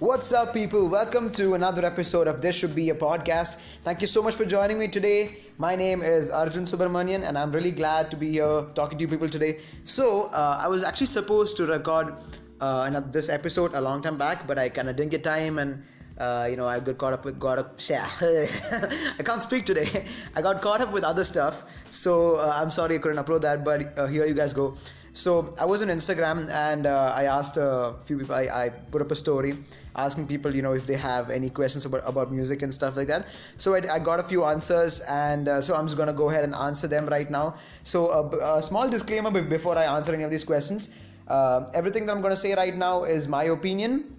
What's up, people? Welcome to another episode of This Should Be a Podcast. Thank you so much for joining me today. My name is Arjun Subramanian, and I'm really glad to be here talking to you people today. So, uh, I was actually supposed to record uh, this episode a long time back, but I kind of didn't get time and uh, you know, I got caught up with got up. I can't speak today. I got caught up with other stuff, so uh, I'm sorry I couldn't upload that. But uh, here you guys go. So I was on Instagram and uh, I asked a few people. I, I, put up a story asking people, you know, if they have any questions about about music and stuff like that. So I, I got a few answers, and uh, so I'm just gonna go ahead and answer them right now. So a, a small disclaimer before I answer any of these questions. Uh, everything that I'm gonna say right now is my opinion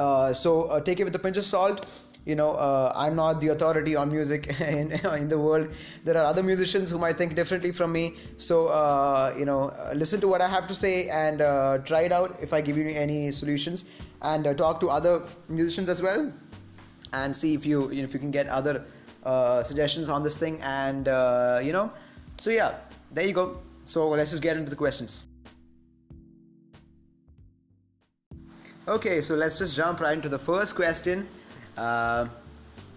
uh, so uh, take it with a pinch of salt. You know, uh, I'm not the authority on music in, in the world. There are other musicians who might think differently from me. So, uh, you know, uh, listen to what I have to say and try it out if I give you any solutions. And talk to other musicians as well and see if you, you know, if you can get other suggestions on this thing. And, you know, so yeah, there you go. So let's just get into the questions. Okay, so let's just jump right into the first question. Uh,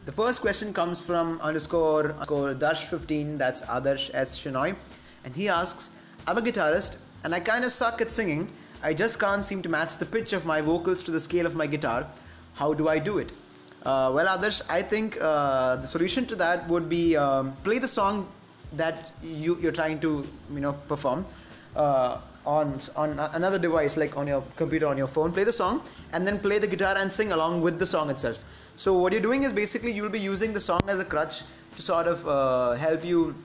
the first question comes from underscore, underscore Darsh15, that's Adarsh S. Shinoy, and he asks, I'm a guitarist and I kind of suck at singing. I just can't seem to match the pitch of my vocals to the scale of my guitar. How do I do it? Uh, well, Adarsh, I think uh, the solution to that would be um, play the song that you, you're trying to, you know, perform. Uh, on on another device like on your computer on your phone play the song and then play the guitar and sing along with the song itself so what you're doing is basically you'll be using the song as a crutch to sort of uh, help you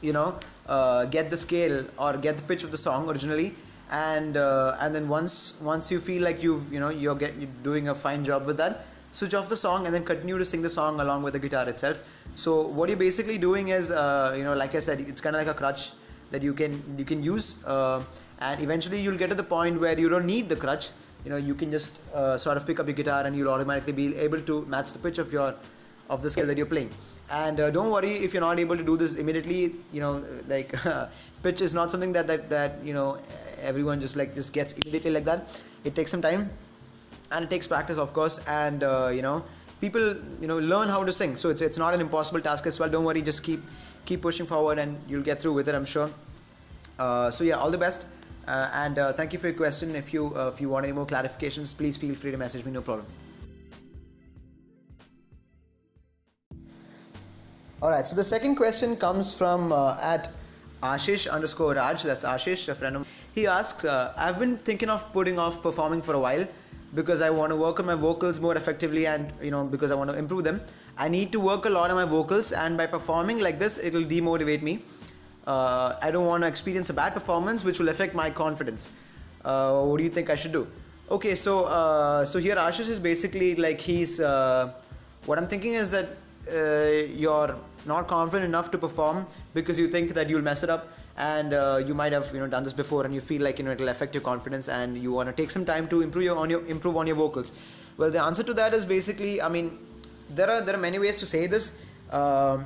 you know uh, get the scale or get the pitch of the song originally. And uh, and then once once you feel like you've you know you're, get, you're doing a fine job with that switch off the song and then continue to sing the song along with the guitar itself. So what you're basically doing is uh, you know like i said it's kind of like a crutch that you can you can use uh, and eventually you'll get to the point where you don't need the crutch. You know you can just uh, sort of pick up your guitar and you'll automatically be able to match the pitch of your of the scale that you're playing. And uh, don't worry if you're not able to do this immediately you know like pitch is not something that that that you know everyone just like just gets immediately like that. It takes some time and it takes practice of course. And uh, you know people you know learn how to sing. So it's it's not an impossible task as well. Don't worry just keep keep pushing forward and you'll get through with it i'm sure. Uh, so yeah all the best. Uh, and uh, thank you for your question. If you uh, if you want any more clarifications please feel free to message me no problem. All right so the second question comes from uh, at ashish underscore raj. That's ashish a friend of he asks uh, i've been thinking of putting off performing for a while because I want to work on my vocals more effectively and you know because I want to improve them. I need to work a lot on my vocals and by performing like this it will demotivate me. Uh, I don't want to experience a bad performance which will affect my confidence. Uh, what do you think I should do? Okay, so uh, so here Ashish is basically like he's uh, what I'm thinking is that uh, you're not confident enough to perform because you think that you'll mess it up and uh, you might have you know done this before and you feel like you know it'll affect your confidence and you want to take some time to improve your on your improve on your vocals. Well the answer to that is basically i mean there are there are many ways to say this. Uh,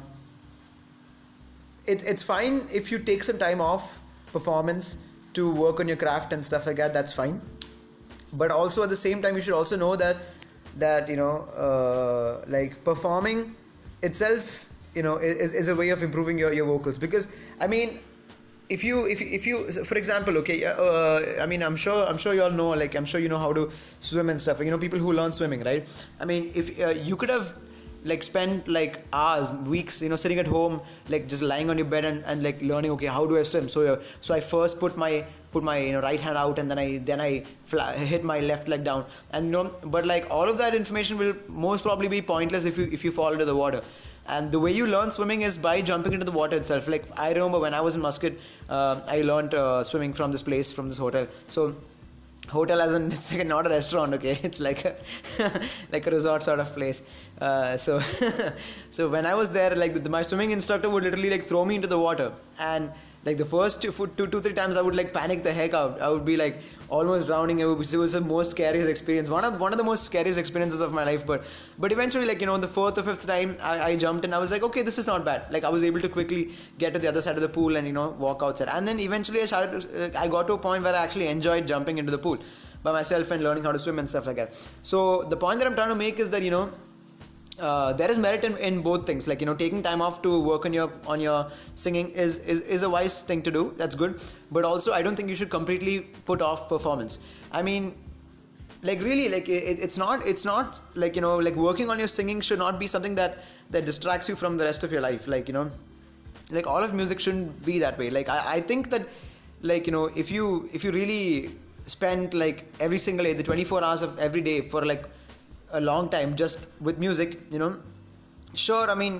it, it's fine if you take some time off performance to work on your craft and stuff like that that's fine. But also at the same time you should also know that that you know uh, like performing itself you know is, is a way of improving your, your vocals. Because i mean if you if if you for example okay uh, i mean i'm sure i'm sure you all know like i'm sure you know how to swim and stuff you know people who learn swimming right? I mean if uh, you could have like spent like hours weeks you know sitting at home like just lying on your bed and, and like learning okay how do i swim? So uh, so i first put my put my you know right hand out and then i then i fly, hit my left leg down. And you know but like all of that information will most probably be pointless if you if you fall into the water and the way you learn swimming is by jumping into the water itself. Like i remember when i was in muscat uh, i learned uh, swimming from this place from this hotel. So hotel as in it's like not a restaurant okay? It's like a like a resort sort of place. Uh, so so when i was there like the, my swimming instructor would literally like throw me into the water. And like the first two, two, two, three times I would like panic the heck out. I would be like almost drowning. It was, it was the most scariest experience. One of one of the most scariest experiences of my life. But but eventually, like you know, on the fourth or fifth time I, I jumped and I was like, okay, this is not bad. Like I was able to quickly get to the other side of the pool and you know walk outside. And then eventually I started. I got to a point where I actually enjoyed jumping into the pool. by myself and learning how to swim and stuff like that. So the point that I'm trying to make is that you know uh, there is merit in, in both things. Like you know taking time off to work on your on your singing is, is is a wise thing to do. That's good. But also i don't think you should completely put off performance. I mean like really like it, it's not it's not like you know like working on your singing should not be something that that distracts you from the rest of your life. Like you know like all of music shouldn't be that way. Like i, I think that like you know if you if you really spend like every single day the 24 hours of every day for like a long time just with music you know. Sure i mean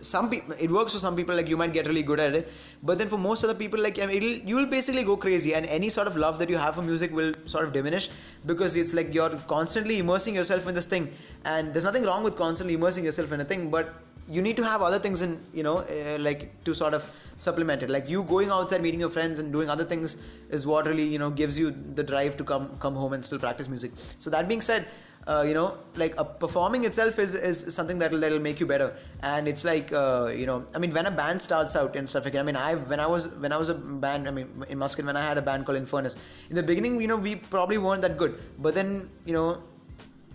some people it works for some people like you might get really good at it but then for most other people like it'll you will basically go crazy and any sort of love that you have for music will sort of diminish because it's like you're constantly immersing yourself in this thing and there's nothing wrong with constantly immersing yourself in a thing but you need to have other things in you know uh, like to sort of supplement it. Like you going outside meeting your friends and doing other things is what really you know gives you the drive to come come home and still practice music. So that being said uh, you know like uh, performing itself is, is something that'll, that'll make you better. And it's like uh, you know i mean when a band starts out and stuff i mean i when i was when i was a band i mean in muscat when i had a band called infernus in the beginning you know we probably weren't that good. But then you know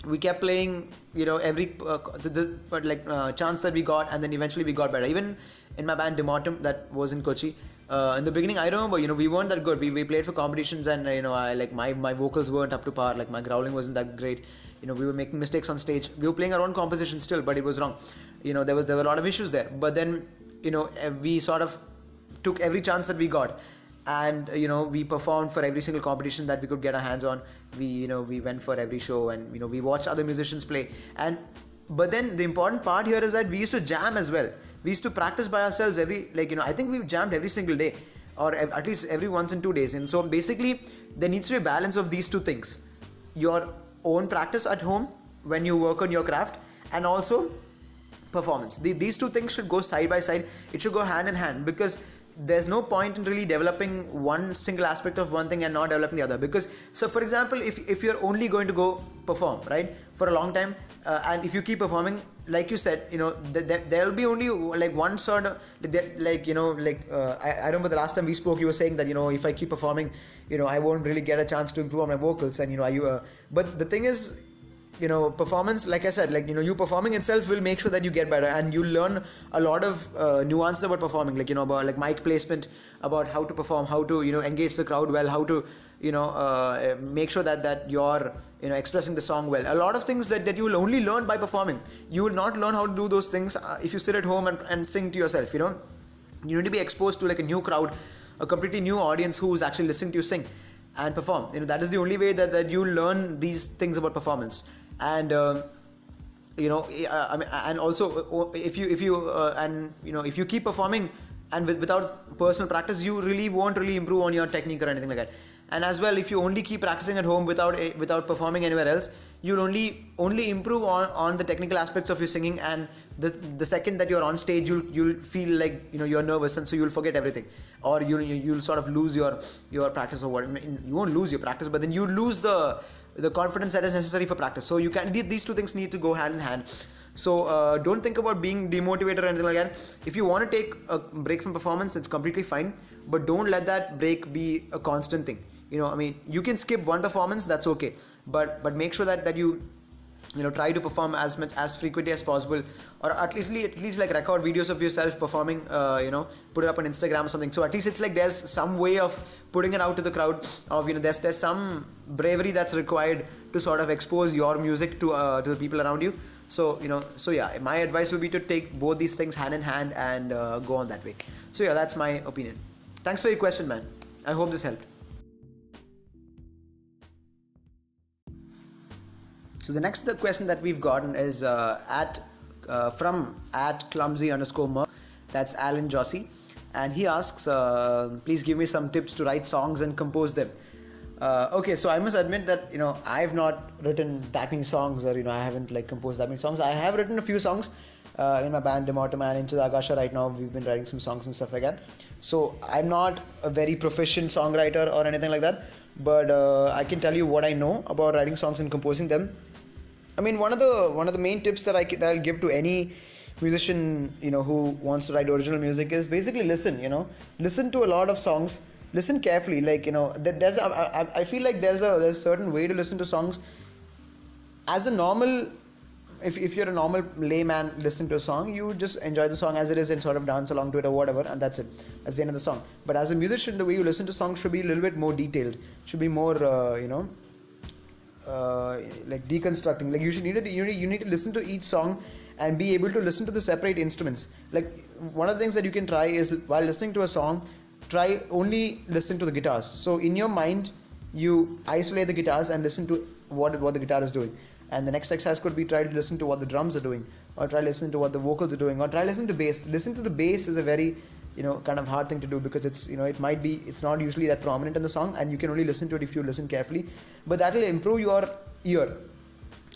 we kept playing you know every uh, the, the but like uh, chance that we got and then eventually we got better. Even in my band Demortem that was in Kochi uh, in the beginning I remember you know we weren't that good. We, we played for competitions and you know I like my my vocals weren't up to par. Like my growling wasn't that great you know we were making mistakes on stage. We were playing our own composition still but it was wrong. You know there was there were a lot of issues there. But then you know eh, we sort of took every chance that we got. And you know we performed for every single competition that we could get our hands on. We you know we went for every show and you know we watched other musicians play. And but then the important part here is that we used to jam as well. We used to practice by ourselves every like you know i think we jammed every single day or at least every once in two days. And so basically there needs to be a balance of these two things. Your own practice at home when you work on your craft and also performance. These two things should go side by side. It should go hand in hand because there's no point in really developing one single aspect of one thing and not developing the other. Because so for example if, if you're only going to go perform right for a long time uh, and if you keep performing like you said you know th- th- there'll be only like one sort of like you know like uh, I, I remember the last time we spoke you were saying that you know if i keep performing you know i won't really get a chance to improve on my vocals and you know are you uh, but the thing is you know performance like i said like you know you performing itself will make sure that you get better and you learn a lot of uh, nuances about performing like you know about like mic placement about how to perform how to you know engage the crowd well how to you know uh, make sure that that you're you know expressing the song well. A lot of things that, that you will only learn by performing. You will not learn how to do those things uh, if you sit at home and, and sing to yourself you know. You need to be exposed to like a new crowd a completely new audience who's actually listening to you sing and perform. You know that is the only way that, that you learn these things about performance. And uh, you know uh, I mean, and also uh, if you if you uh, and you know if you keep performing and with, without personal practice you really won't really improve on your technique or anything like that and as well if you only keep practicing at home without without performing anywhere else you'll only only improve on, on the technical aspects of your singing and the the second that you're on stage you'll you'll feel like you know you're nervous and so you'll forget everything or you'll you'll sort of lose your your practice or what you won't lose your practice but then you lose the the confidence that is necessary for practice. So you can these two things need to go hand in hand. So uh, don't think about being demotivated or anything like that. If you want to take a break from performance, it's completely fine. But don't let that break be a constant thing. You know, I mean, you can skip one performance, that's okay. But but make sure that that you you know try to perform as much as frequently as possible. Or at least at least like record videos of yourself performing uh, you know put it up on instagram or something. So at least it's like there's some way of putting it out to the crowd of you know there's there's some bravery that's required to sort of expose your music to uh, to the people around you. So you know so yeah my advice would be to take both these things hand in hand and uh, go on that way. So yeah that's my opinion. Thanks for your question man. I hope this helped So the next the question that we've gotten is uh, at uh, from at clumsy underscore mer. That's Alan Jossi, and he asks, uh, please give me some tips to write songs and compose them. Uh, okay, so I must admit that you know I've not written that many songs, or you know I haven't like composed that many songs. I have written a few songs uh, in my band Demortem and Into the Akasha. Right now, we've been writing some songs and stuff like that. So I'm not a very proficient songwriter or anything like that, but uh, I can tell you what I know about writing songs and composing them I mean, one of the one of the main tips that I that I'll give to any musician, you know, who wants to write original music is basically listen. You know, listen to a lot of songs listen carefully. Like you know, there's a, I, I feel like there's a there's a certain way to listen to songs. As a normal, if if you're a normal layman listen to a song, you just enjoy the song as it is and sort of dance along to it or whatever, and that's it. That's the end of the song. But as a musician, the way you listen to songs should be a little bit more detailed. Should be more, uh, you know. Uh, like deconstructing like you should need to you need, to listen to each song and be able to listen to the separate instruments like one of the things that you can try is while listening to a song try only listen to the guitars. So in your mind, you isolate the guitars and listen to what what the guitar is doing. And the next exercise could be try to listen to what the drums are doing, or try listening to what the vocals are doing, or try listening to bass. Listen to the bass is a very you know kind of hard thing to do because it's you know it might be it's not usually that prominent in the song and you can only listen to it if you listen carefully but that will improve your ear.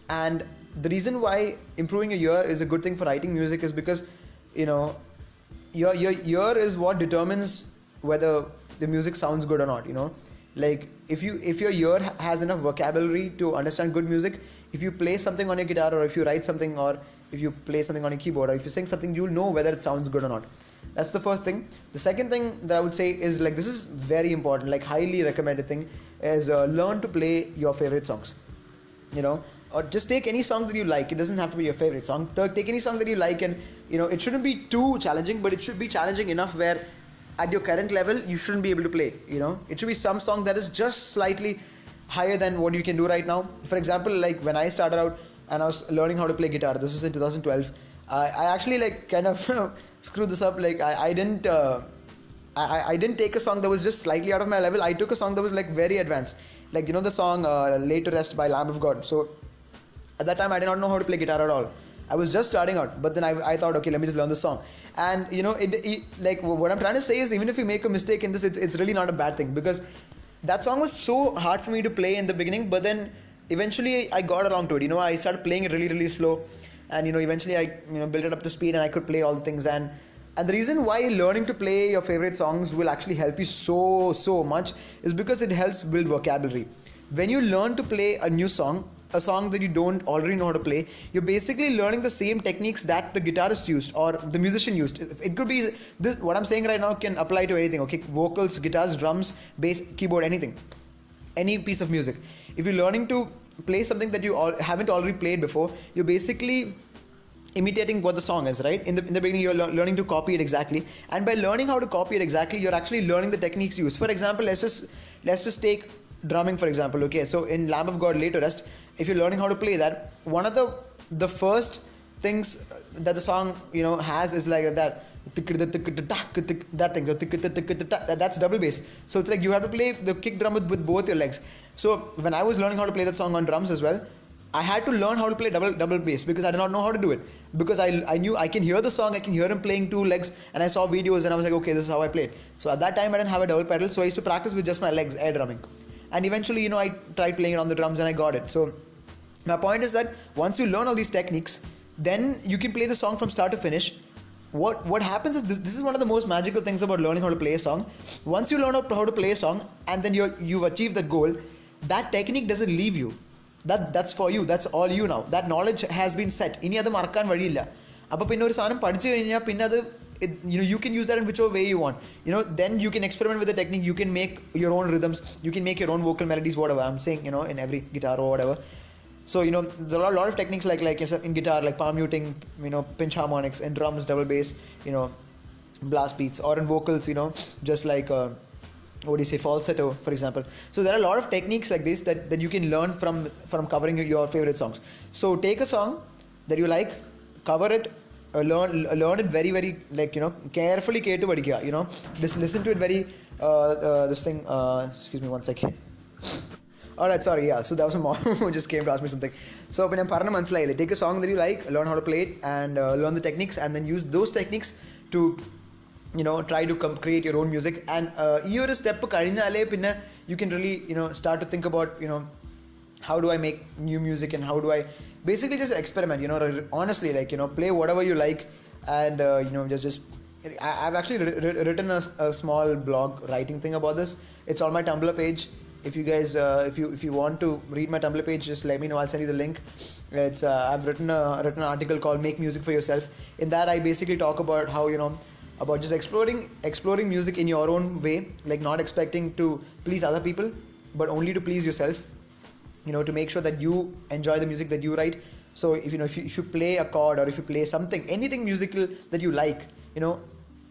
And the reason why improving your ear is a good thing for writing music is because you know your your ear is what determines whether the music sounds good or not you know. Like if you if your ear has enough vocabulary to understand good music if you play something on your guitar or if you write something or if you play something on your keyboard or if you sing something you'll know whether it sounds good or not that's the first thing. The second thing that i would say is like this is very important like highly recommended thing is uh, learn to play your favorite songs. You know or just take any song that you like. It doesn't have to be your favorite song. Take any song that you like and you know it shouldn't be too challenging but it should be challenging enough where at your current level you shouldn't be able to play you know. It should be some song that is just slightly higher than what you can do right now. For example like when i started out and i was learning how to play guitar this was in 2012 uh, i actually like kind of screwed this up like i, I didn't uh, I, I didn't take a song that was just slightly out of my level. I took a song that was like very advanced. Like you know the song uh, laid to rest by lamb of god? So at that time i did not know how to play guitar at all. I was just starting out but then i, I thought okay let me just learn the song. And you know it, it, like what i'm trying to say is even if you make a mistake in this it's, it's really not a bad thing because that song was so hard for me to play in the beginning but then eventually i got around to it. You know i started playing it really really slow and you know eventually i you know built it up to speed and i could play all the things and and the reason why learning to play your favorite songs will actually help you so so much is because it helps build vocabulary when you learn to play a new song a song that you don't already know how to play, you're basically learning the same techniques that the guitarist used or the musician used. It could be this. What I'm saying right now can apply to anything. Okay, vocals, guitars, drums, bass, keyboard, anything, any piece of music. If you're learning to play something that you all, haven't already played before, you're basically imitating what the song is right? In the, in the beginning you're le- learning to copy it exactly. And by learning how to copy it exactly you're actually learning the techniques used for example let's just let's just take drumming for example okay? So in lamb of god to rest if you're learning how to play that, one of the the first things that the song you know has is like that that thing. So that's double bass. So it's like you have to play the kick drum with, with both your legs. So when i was learning how to play that song on drums as well i had to learn how to play double double bass because i did not know how to do it. Because i, I knew i can hear the song i can hear him playing two legs and i saw videos and i was like okay this is how i played. So at that time i didn't have a double pedal so i used to practice with just my legs air drumming. And eventually you know i tried playing it on the drums and i got it. So my point is that once you learn all these techniques then you can play the song from start to finish what what happens is this, this is one of the most magical things about learning how to play a song once you learn how to play a song and then you you've achieved that goal that technique doesn't leave you that that's for you that's all you now that knowledge has been set ഇനി അത് മറക്കാൻ വഴിയില്ല അപ്പോൾ പിന്നെ ഒരു സാധനം പഠിച്ചു കഴിഞ്ഞാൽ പിന്നെ അത് it, you know you can use that in whichever way you want you know then you can experiment with the technique you can make your own rhythms you can make your own vocal melodies whatever i'm saying you know in every guitar or whatever so you know there are a lot of techniques like like in guitar like palm muting you know pinch harmonics in drums double bass you know blast beats or in vocals you know just like uh, what do you say falsetto for example so there are a lot of techniques like this that, that you can learn from from covering your favorite songs so take a song that you like cover it uh, learn learn it very very like you know carefully കേട്ട് പഠിക്കുക you know listen listen to it very uh, uh, this thing uh, excuse me one second Alright, sorry, yeah. So that was a mom who just came to ask me something. So when I'm പറഞ്ഞ മനസ്സിലായില്ലേ take a song that you like, learn how to play it, and uh, learn the techniques, and then use those techniques to you know try to com- create your own music. And uh, ഈ ഒരു step കഴിഞ്ഞാലേ പിന്നെ you can really you know start to think about you know how do I make new music and how do I basically just experiment you know honestly like you know play whatever you like and uh, you know just just I've actually written a, a, small blog writing thing about this it's on my tumblr page if you guys uh, if you if you want to read my tumblr page just let me know. I'll send you the link. It's uh, i've written a written an article called make music for yourself. In that i basically talk about how you know about just exploring exploring music in your own way like not expecting to please other people but only to please yourself you know to make sure that you enjoy the music that you write. So if you know if you, if you play a chord or if you play something anything musical that you like you know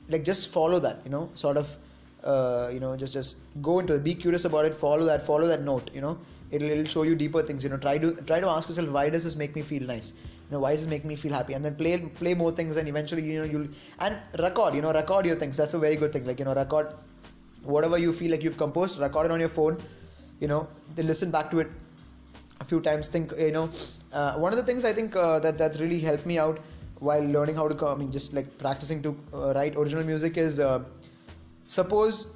like just follow that you know sort of uh, you know just just go into it. Be curious about it. Follow that follow that note you know. It'll, it'll show you deeper things you know. Try to try to ask yourself why does this make me feel nice? You know why does this make me feel happy? And then play play more things and eventually you know you'll and record you know record your things. That's a very good thing. Like you know record whatever you feel like you've composed record it on your phone you know then listen back to it a few times. Think you know uh, one of the things i think uh, that that's really helped me out while learning how to i mean just like practicing to uh, write original music is uh, suppose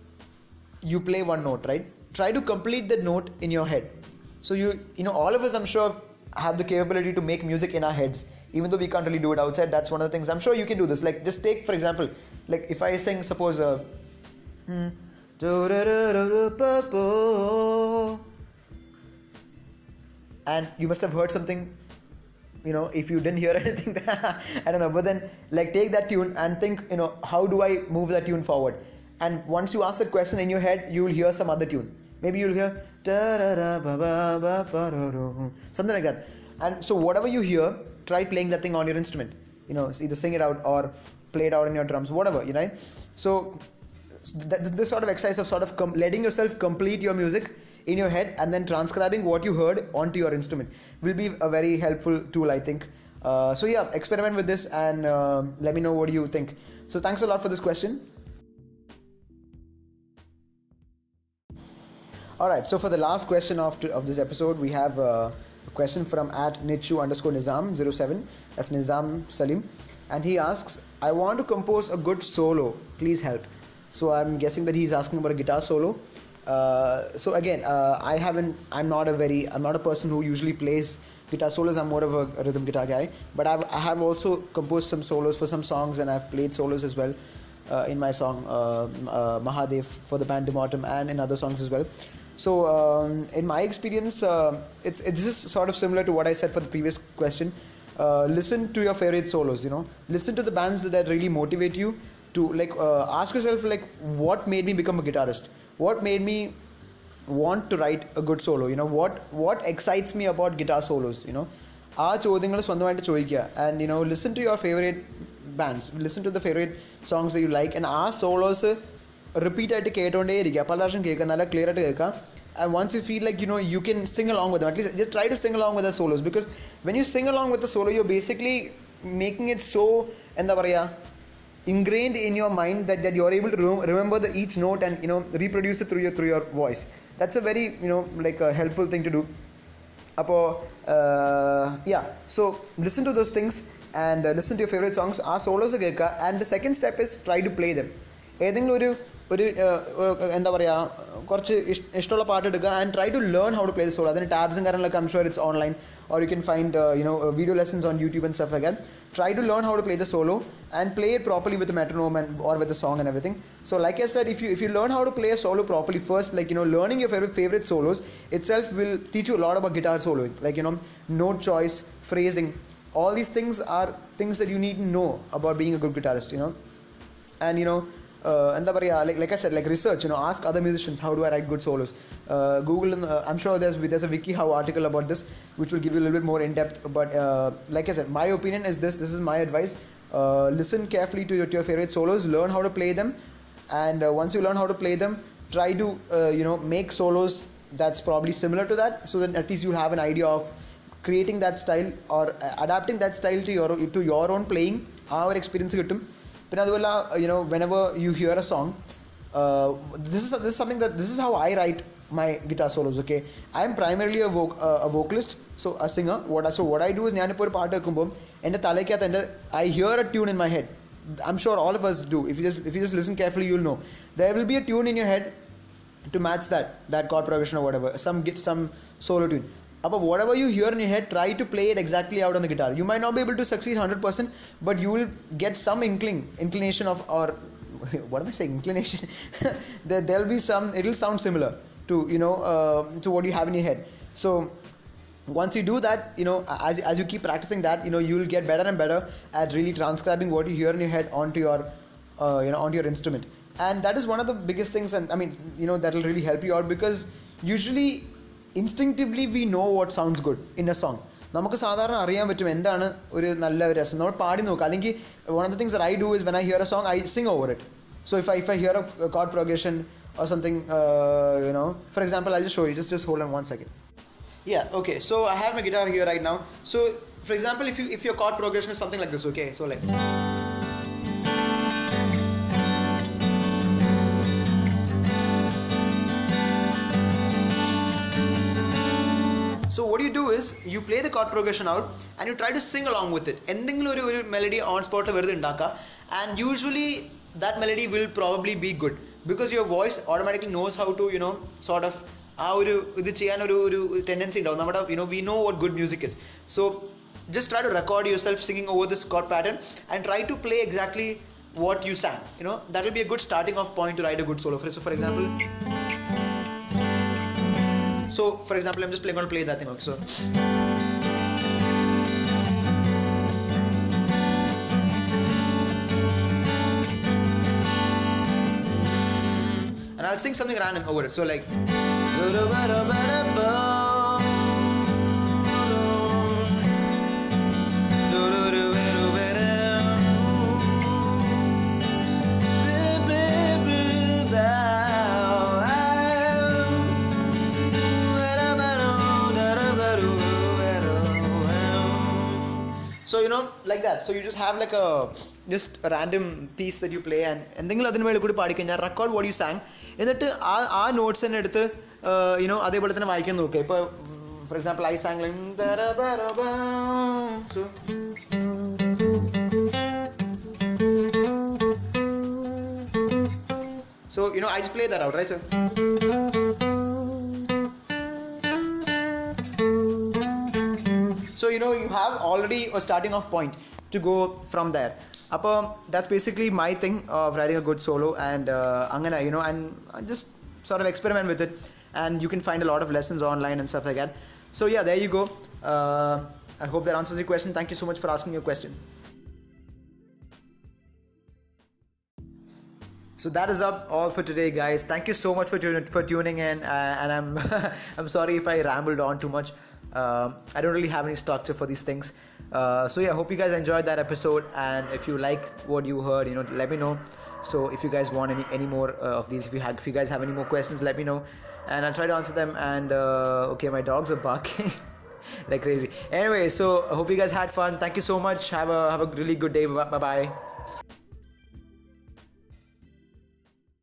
you play one note right? Try to complete that note in your head. So you you know all of us i'm sure have the capability to make music in our heads even though we can't really do it outside. That's one of the things. I'm sure you can do this. Like just take for example like if i sing suppose uh, and you must have heard something you know if you didn't hear anything i don't know but then like take that tune and think you know how do i move that tune forward and once you ask that question in your head you will hear some other tune. Maybe you'll hear something like that and so whatever you hear try playing that thing on your instrument you know either sing it out or play it out in your drums whatever you know so this sort of exercise of sort of com- letting yourself complete your music in your head and then transcribing what you heard onto your instrument will be a very helpful tool i think uh, so yeah experiment with this and uh, let me know what you think so thanks a lot for this question All right. So for the last question of, of this episode, we have uh, a question from at nichu underscore nizam 07. That's Nizam Salim. And he asks, I want to compose a good solo. Please help. So I'm guessing that he's asking about a guitar solo. Uh, so again, uh, I haven't. I'm not a very. I'm not a person who usually plays guitar solos. I'm more of a, a rhythm guitar guy. But I've, I have also composed some solos for some songs, and I've played solos as well uh, in my song uh, uh, Mahadev for the band Demortem and in other songs as well. So um, in my experience, uh, it's, it's just sort of similar to what I said for the previous question. listen to your favorite solos, you know. Listen to the bands that really motivate you to like ask yourself like what made me become a guitarist? What made me want to write a good solo you know what what excites me about guitar solos you know ആ ചോദ്യങ്ങൾ സ്വന്തമായിട്ട് ചോദിക്കുക and you know listen to your favourite bands listen to the favourite songs you like and ആ solos repeat ആയിട്ട് കേട്ടോണ്ടേ ഇരിക്കുക പല പ്രാവശ്യം കേൾക്കുക നല്ല ക്ലിയർ ആയിട്ട് കേൾക്കുക and once you feel like you know you can sing along with them at least just try to sing along with the solos because when you sing along with the solo you're basically making it so എന്താ പറയുക ingrained in your mind that, that you're able to remember the each note and you know reproduce it through your through your voice that's a very you know like a helpful thing to do അപ്പോൾ yeah so listen to those things and listen to your favourite songs ആ solos കേൾക്കുക and the second step is try to play them ഏതെങ്കിലും ഒരു ഒരു എന്താ പറയുക കുറച്ച് ഇഷ്ടമുള്ള പാട്ട് എടുക്കുക and try to learn how to play the solo അതിന് ടാബ്സും കാര്യങ്ങളൊക്കെ I'm sure it's online or you can find uh, you know uh, video lessons on YouTube and stuff like that. Try to learn how to play the solo and play it properly with the metronome and or with the song and everything. So like I said, if you if you learn how to play a solo properly first, like you know, learning your favorite favorite solos itself will teach you a lot about guitar soloing. Like all these things are things that you need to know about being a good guitarist you know and you know uh, that, the, yeah, uh, like, like I said, like research, you know, ask other musicians how do I write good solos. Uh, Google, uh, I'm sure there's there's a WikiHow article about this, which will give you a little bit more in depth. But uh, like I said, my opinion is this. This is my advice. listen carefully to your, to your favorite solos. Learn how to play them, and once you learn how to play them, try to you know make solos that's probably similar to that, so that at least you'll have an idea of creating that style or adapting that style to your to your own playing our experience കിട്ടും പിന്നെ അതുപോലെ you know when ever you hear a song this is this something that this is how I write my guitar solos okay I M primarily a vocalist so A singer what so what I do is ഞാനിപ്പോൾ ഒരു പാട്ട് വെക്കുമ്പോൾ എൻ്റെ തലയ്ക്കകത്ത് എൻ്റെ I hear a tune in my head I'm sure all of us do. If you just if you just listen carefully, you'll know there will be a tune in your head to match that that chord progression or whatever. Some get some solo tune. But whatever you hear in your head, try to play it exactly out on the guitar. You might not be able to succeed 100%, but you will get some inkling, inclination of, or what am I saying? Inclination. there, there'll be some, it'll sound similar to, you know, uh, to what you have in your head. So, once you do that, you know, as, as you keep practicing that, you know, you'll get better and better at really transcribing what you hear in your head onto your uh, you know onto your instrument and that is one of the biggest things and i mean you know that will really help you out because usually instinctively we know what sounds good in a song നമുക്ക് സാധാരണ അറിയാൻ പറ്റും എന്താണ് ഒരു നല്ല ഒരു രസം നമ്മൾ പാടി നോക്കുക അല്ലെങ്കിൽ one of the things I do is when I hear a song I sing over it so if I if I hear a code progression or something uh, you know for example i'll just show you just just hold on one second yeah okay so i have my guitar here right now so for example if you if your chord progression is something like this okay so like so what you do is you play the chord progression out and you try to sing along with it എന്തെങ്കിലും ഒരു ഒരു melody on സ്പോട്ടിൽ വെറുതെ ഉണ്ടാക്കുക and usually that melody will probably B good because your voice automatically nose how to you know sort of ആ ഒരു ഇത് ചെയ്യാൻ ഒരു ഒരു ടെൻഡൻസി ഉണ്ടാവും നമ്മുടെ you know V know what good music is so just try to record yourself singing over this chord pattern and try to play exactly what you sang you know that will be a good starting off point to write a good solo so for example so for example i'm just playing to play that thing okay so. And i'll sing something random over it so like You know, like that. So you just have like a just a random piece that you play and എന്തെങ്കിലും അതിന് മേളിൽ കൂടി പാടിക്കഴിഞ്ഞാൽ record what you sang എന്നിട്ട് ആ ആ notes തന്നെ എടുത്ത് യുനോ അതേപോലെ തന്നെ വായിക്കാൻ നോക്കുക ഇപ്പോൾ for example I sang so So you know, I just play that out, right? So. So you know, you have already a starting off point to go from there. Appa, that's basically my thing of writing a good solo and uh, angana, you know, and just sort of experiment with it. And you can find a lot of lessons online and stuff like that. So yeah, there you go. Uh, I hope that answers your question. Thank you so much for asking your question. So that is up all for today, guys. Thank you so much for, tun- for tuning in, uh, and I'm I'm sorry if I rambled on too much. Um, I don't really have any structure for these things. Uh, so yeah, hope you guys enjoyed that episode, and if you like what you heard, you know, let me know. So if you guys want any any more uh, of these, if you have, if you guys have any more questions, let me know, and I'll try to answer them. And uh, okay, my dogs are barking. like crazy. Anyway, so I hope you guys had fun. Thank you so much. Have a have a really good day. Bye bye.